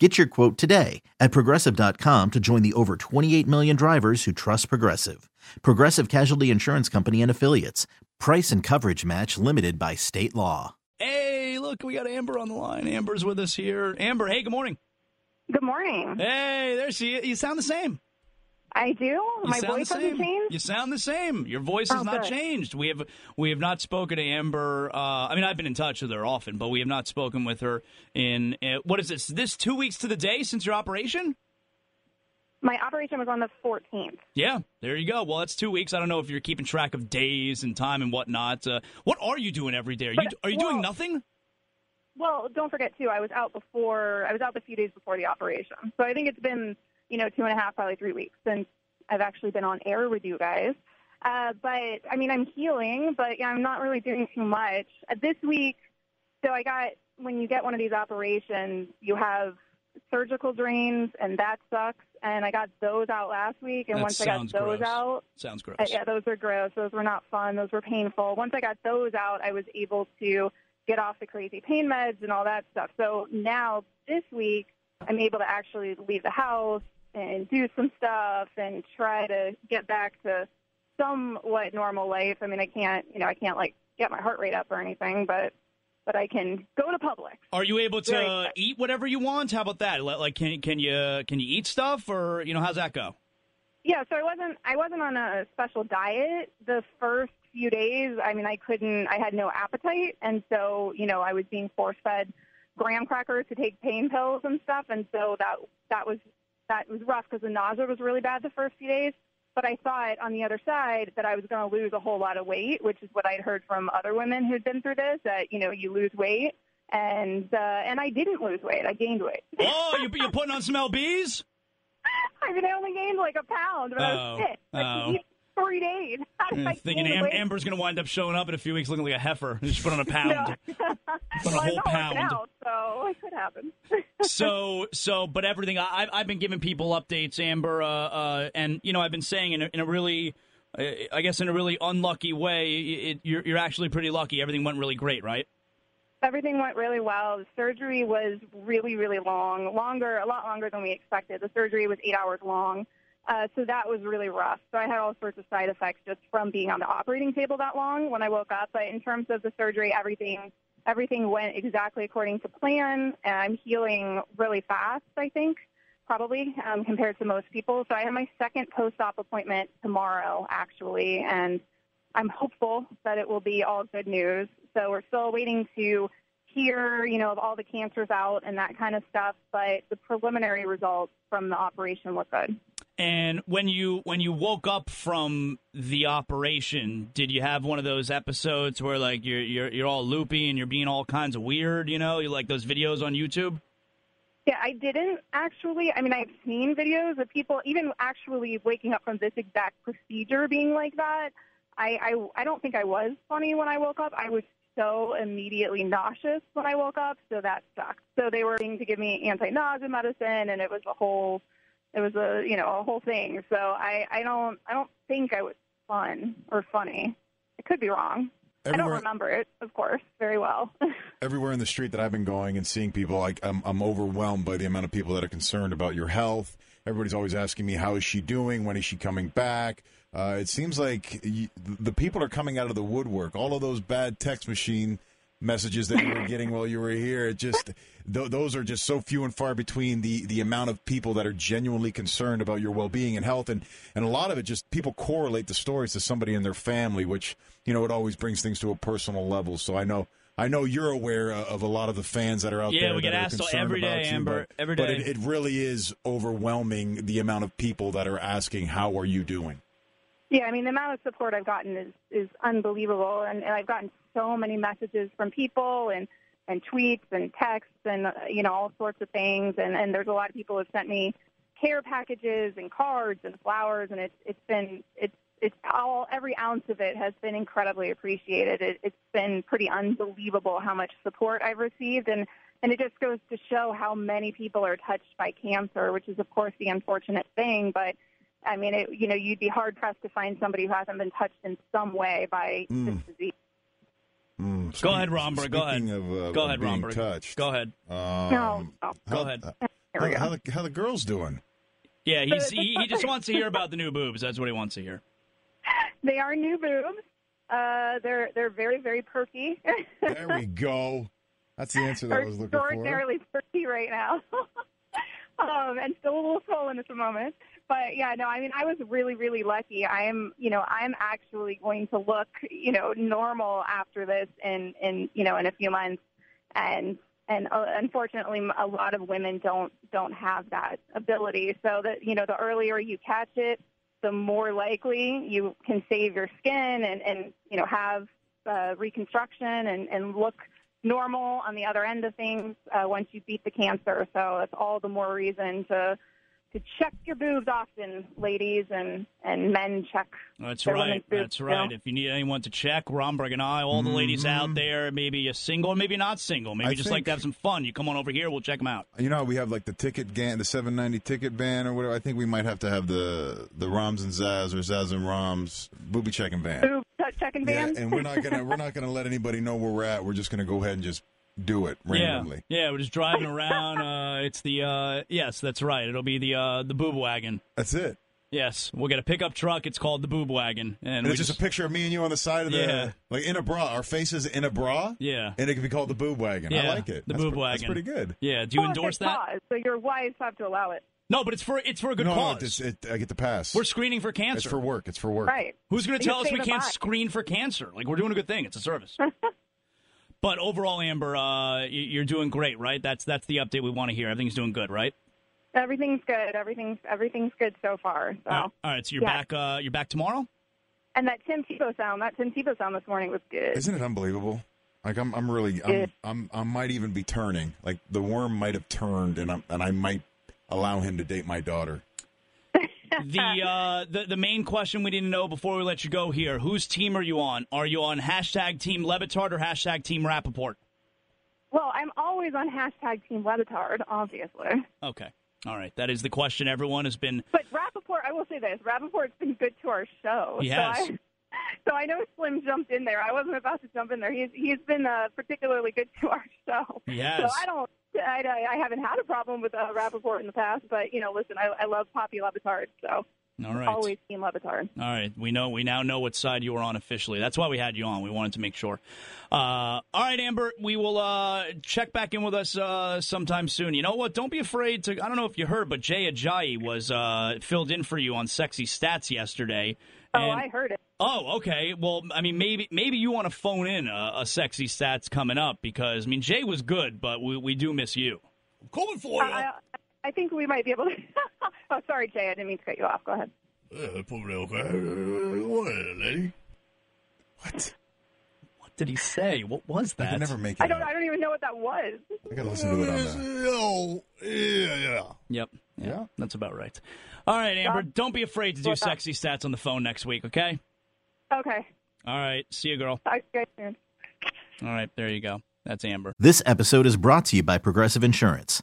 Get your quote today at progressive.com to join the over 28 million drivers who trust Progressive. Progressive Casualty Insurance Company and Affiliates. Price and coverage match limited by state law. Hey, look, we got Amber on the line. Amber's with us here. Amber, hey, good morning. Good morning. Hey, there she is. You sound the same. I do. You My voice the same. hasn't changed. You sound the same. Your voice has Oh, not good. changed. We have we have not spoken to Amber. Uh, I mean, I've been in touch with her often, but we have not spoken with her in uh, what is this? This two weeks to the day since your operation? My operation was on the 14th. Yeah, there you go. Well, that's two weeks. I don't know if you're keeping track of days and time and whatnot. Uh, what are you doing every day? Are you are you doing nothing? Well, don't forget too. I was out before. I was out the few days before the operation. So I think it's been you know two and a half, probably three weeks since I've actually been on air with you guys. Uh, but I mean, I'm healing, but yeah, I'm not really doing too much uh, this week. So I got when you get one of these operations, you have surgical drains, and that sucks. And I got those out last week, and That once I got those gross. out, Sounds gross. Uh, yeah, those are gross. Those were not fun. Those were painful. Once I got those out, I was able to get off the crazy pain meds and all that stuff. So now this week, I'm able to actually leave the house and do some stuff and try to get back to somewhat normal life. I mean, I can't, you know, I can't like get my heart rate up or anything, but but I can go to Publix. Are you able to eat whatever you want? How about that? Like, can can you can you eat stuff, or you know, how's that go? Yeah, so I wasn't I wasn't on a special diet the first few days. I mean, I couldn't I had no appetite and so, you know, I was being force-fed graham crackers to take pain pills and stuff and so that that was that was rough because the nausea was really bad the first few days. But I thought on the other side that I was going to lose a whole lot of weight, which is what I'd heard from other women who'd been through this that you know you lose weight, and uh, and I didn't lose weight. I gained weight. Oh, you you're putting on some lbs? I mean, I only gained like a pound, but I Oh, was sick. Like, oh. you eat three days. I I'm thinking Am- Amber's going to wind up showing up in a few weeks looking like a heifer. Just put on a pound. Put a whole pound. out, so it could happen. so so but everything I, I've- I've been giving people updates amber uh, uh, and you know i've been saying in a, in a really uh, i guess in a really unlucky way it, you're, you're actually pretty lucky everything went really great right Everything went really well. The surgery was really, really long, longer, a lot longer than we expected. The surgery was eight hours long. Uh, so that was really rough. So I had all sorts of side effects just from being on the operating table that long when I woke up. But in terms of the surgery, everything everything went exactly according to plan, and I'm healing really fast. I think probably um, compared to most people. So I have my second post-op appointment tomorrow, actually, and I'm hopeful that it will be all good news. So we're still waiting to hear, you know, of all the cancers out and that kind of stuff. But the preliminary results from the operation look good. And when you when you woke up from the operation did you have one of those episodes where like you're you're, you're all loopy and you're being all kinds of weird you know you like those videos on youtube Yeah, I didn't actually. I mean, I've seen videos of people even actually waking up from this exact procedure being like that. I, I, I don't think I was funny when I woke up. I was so immediately nauseous when I woke up, so that sucked. So they were going to give me anti-nausea medicine, and it was a whole, it was a you know a whole thing. So I, I don't, I don't think I was fun or funny. I could be wrong. I don't remember it, of course, very well. everywhere in the street that I've been going and seeing people, like I'm, I'm overwhelmed by the amount of people that are concerned about your health. Everybody's always asking me, "How is she doing? When is she coming back?" Uh, it seems like y the people are coming out of the woodwork. All of those bad text machine messages that you were getting while you were here, it just th- those are just so few and far between. The the amount of people that are genuinely concerned about your well being and health, and and a lot of it just people correlate the stories to somebody in their family, which you know it always brings things to a personal level. So I know. I know you're aware uh, of a lot of the fans that are out Yeah, there. Yeah, we get that are asked concerned every day, about you, Amber, but, every But it, it really is overwhelming the amount of people that are asking, "How are you doing?" Yeah, I mean the amount of support I've gotten is is unbelievable, and, and I've gotten so many messages from people and and tweets and texts and uh, you know all sorts of things, and and there's a lot of people have sent me care packages and cards and flowers, and it's it's been it's it's all every ounce of it has been incredibly appreciated. It, it's been pretty unbelievable how much support I've received, and and it just goes to show how many people are touched by cancer, which is of course the unfortunate thing, but. I mean, it, you know, you'd be hard pressed to find somebody who hasn't been touched in some way by this disease. Go ahead, Romberg. Go ahead. Speaking Of, uh, Go ahead, being Romberg. touched. Go ahead. Um, No, no. Go how- ahead. Here How, how, the, how the girls doing? Yeah, he's, he he just wants to hear about the new boobs. That's what he wants to hear. They are new boobs. Uh, they're they're very very perky. There we go. That's the answer that I was looking for. extraordinarily perky right now, um, and still a little swollen at the moment. But yeah, no, I mean, I was really really lucky. I am, you know, I'm actually going to look, you know, normal after this in in you know in a few months, and and uh, unfortunately, a lot of women don't don't have that ability. So that you know, the earlier you catch it, the more likely you can save your skin and and you know have uh, reconstruction and and look normal on the other end of things uh, once you beat the cancer. So that's all the more reason to to check your boobs often, ladies, and and men check. That's their right. women's boobs, That's you right. know? If you need anyone to check, Romberg and I, all the ladies Mhm. out there, maybe you're single or maybe not single, maybe I just like to have some fun, you come on over here, we'll check them out. You know, how we have like the ticket ban, the seven ninety ticket ban or whatever. I think we might have to have the the Roms and Zaz or Zaz and Roms booby checking ban. Boob checking Yeah, and we're not gonna we're not gonna let anybody know where we're at. We're just gonna go ahead and just do it randomly. Yeah, yeah, we're just driving around. uh, it's the uh, yes, that's right. It'll be the uh, the boob wagon. That's it. Yes, we'll get a pickup truck. It's called the boob wagon, and, And it's just a picture of me and you on the side of the Yeah. like in a bra. Our faces in a bra. Yeah. And it can be called the boob wagon. I like it. the That's boob pre- That's pretty good. yeah. Do you Oh, endorse okay, that? pause. So your wives have to allow it, No, but it's for it's for a good no, cause. it's, it, I get the pass. we're screening for cancer. it's for work. It's for work. right? Who's going to tell us we can't buck. screen for cancer? Like we're doing a good thing. It's a service. but overall, Amber, uh, you're doing great, right? That's that's the update we want to hear. Everything's doing good, right? Everything's good. Everything's everything's good so far. So. All right, all right, so you're Yeah. back. Uh, you're back tomorrow. And that Tim Tebow sound, that Tim Tebow sound this morning was good. Isn't it unbelievable? Like I'm, I'm really, I'm, I'm, I might even be turning. Like the worm might have turned, and I'm, and I might allow him to date my daughter. The uh, the the main question we need to know before we let you go here: Whose team are you on? Are you on hashtag Team Le Batard or hashtag Team Rapoport? Well, I'm always on hashtag Team Le Batard, obviously. Okay, all right. That is the question everyone has been. But Rapoport, I will say this: Rapoport's been good to our show. He so has. I, so I know Slim jumped in there. I wasn't about to jump in there. He's he's been uh, particularly good to our show. Has. So I don't. I, I I haven't had a problem with uh, Rapoport in the past, but you know, listen, I, I love Papi Le Batard, so All right. always Team Le Batard. All right, we know we now know what side you were on officially. That's why we had you on. We wanted to make sure. Uh, all right, Amber, we will uh, check back in with us uh, sometime soon. You know what? Don't be afraid to. I don't know if you heard, but Jay Ajayi was uh, filled in for you on Sexy Stats yesterday. Oh, I heard it. Oh, okay. Well, I mean, maybe maybe you want to phone in a, a Sexy Stats coming up because I mean Jay was good, but we we do miss you. I'm coming for you. I, I, I think we might be able to. oh, sorry, Jay. I didn't mean to cut you off. Go ahead. What? what did he say? What was I that? can never make it. I don't. out. I don't even know what that was. I gotta listen to it on the. Yep. Yeah, yeah. Yep. Yeah. That's about right. All right, Amber, Stop. don't be afraid to do What's up? sexy stats on the phone next week, okay? Okay. All right. See you, girl. Talk to you guys soon. All right. There you go. That's Amber. This episode is brought to you by Progressive Insurance.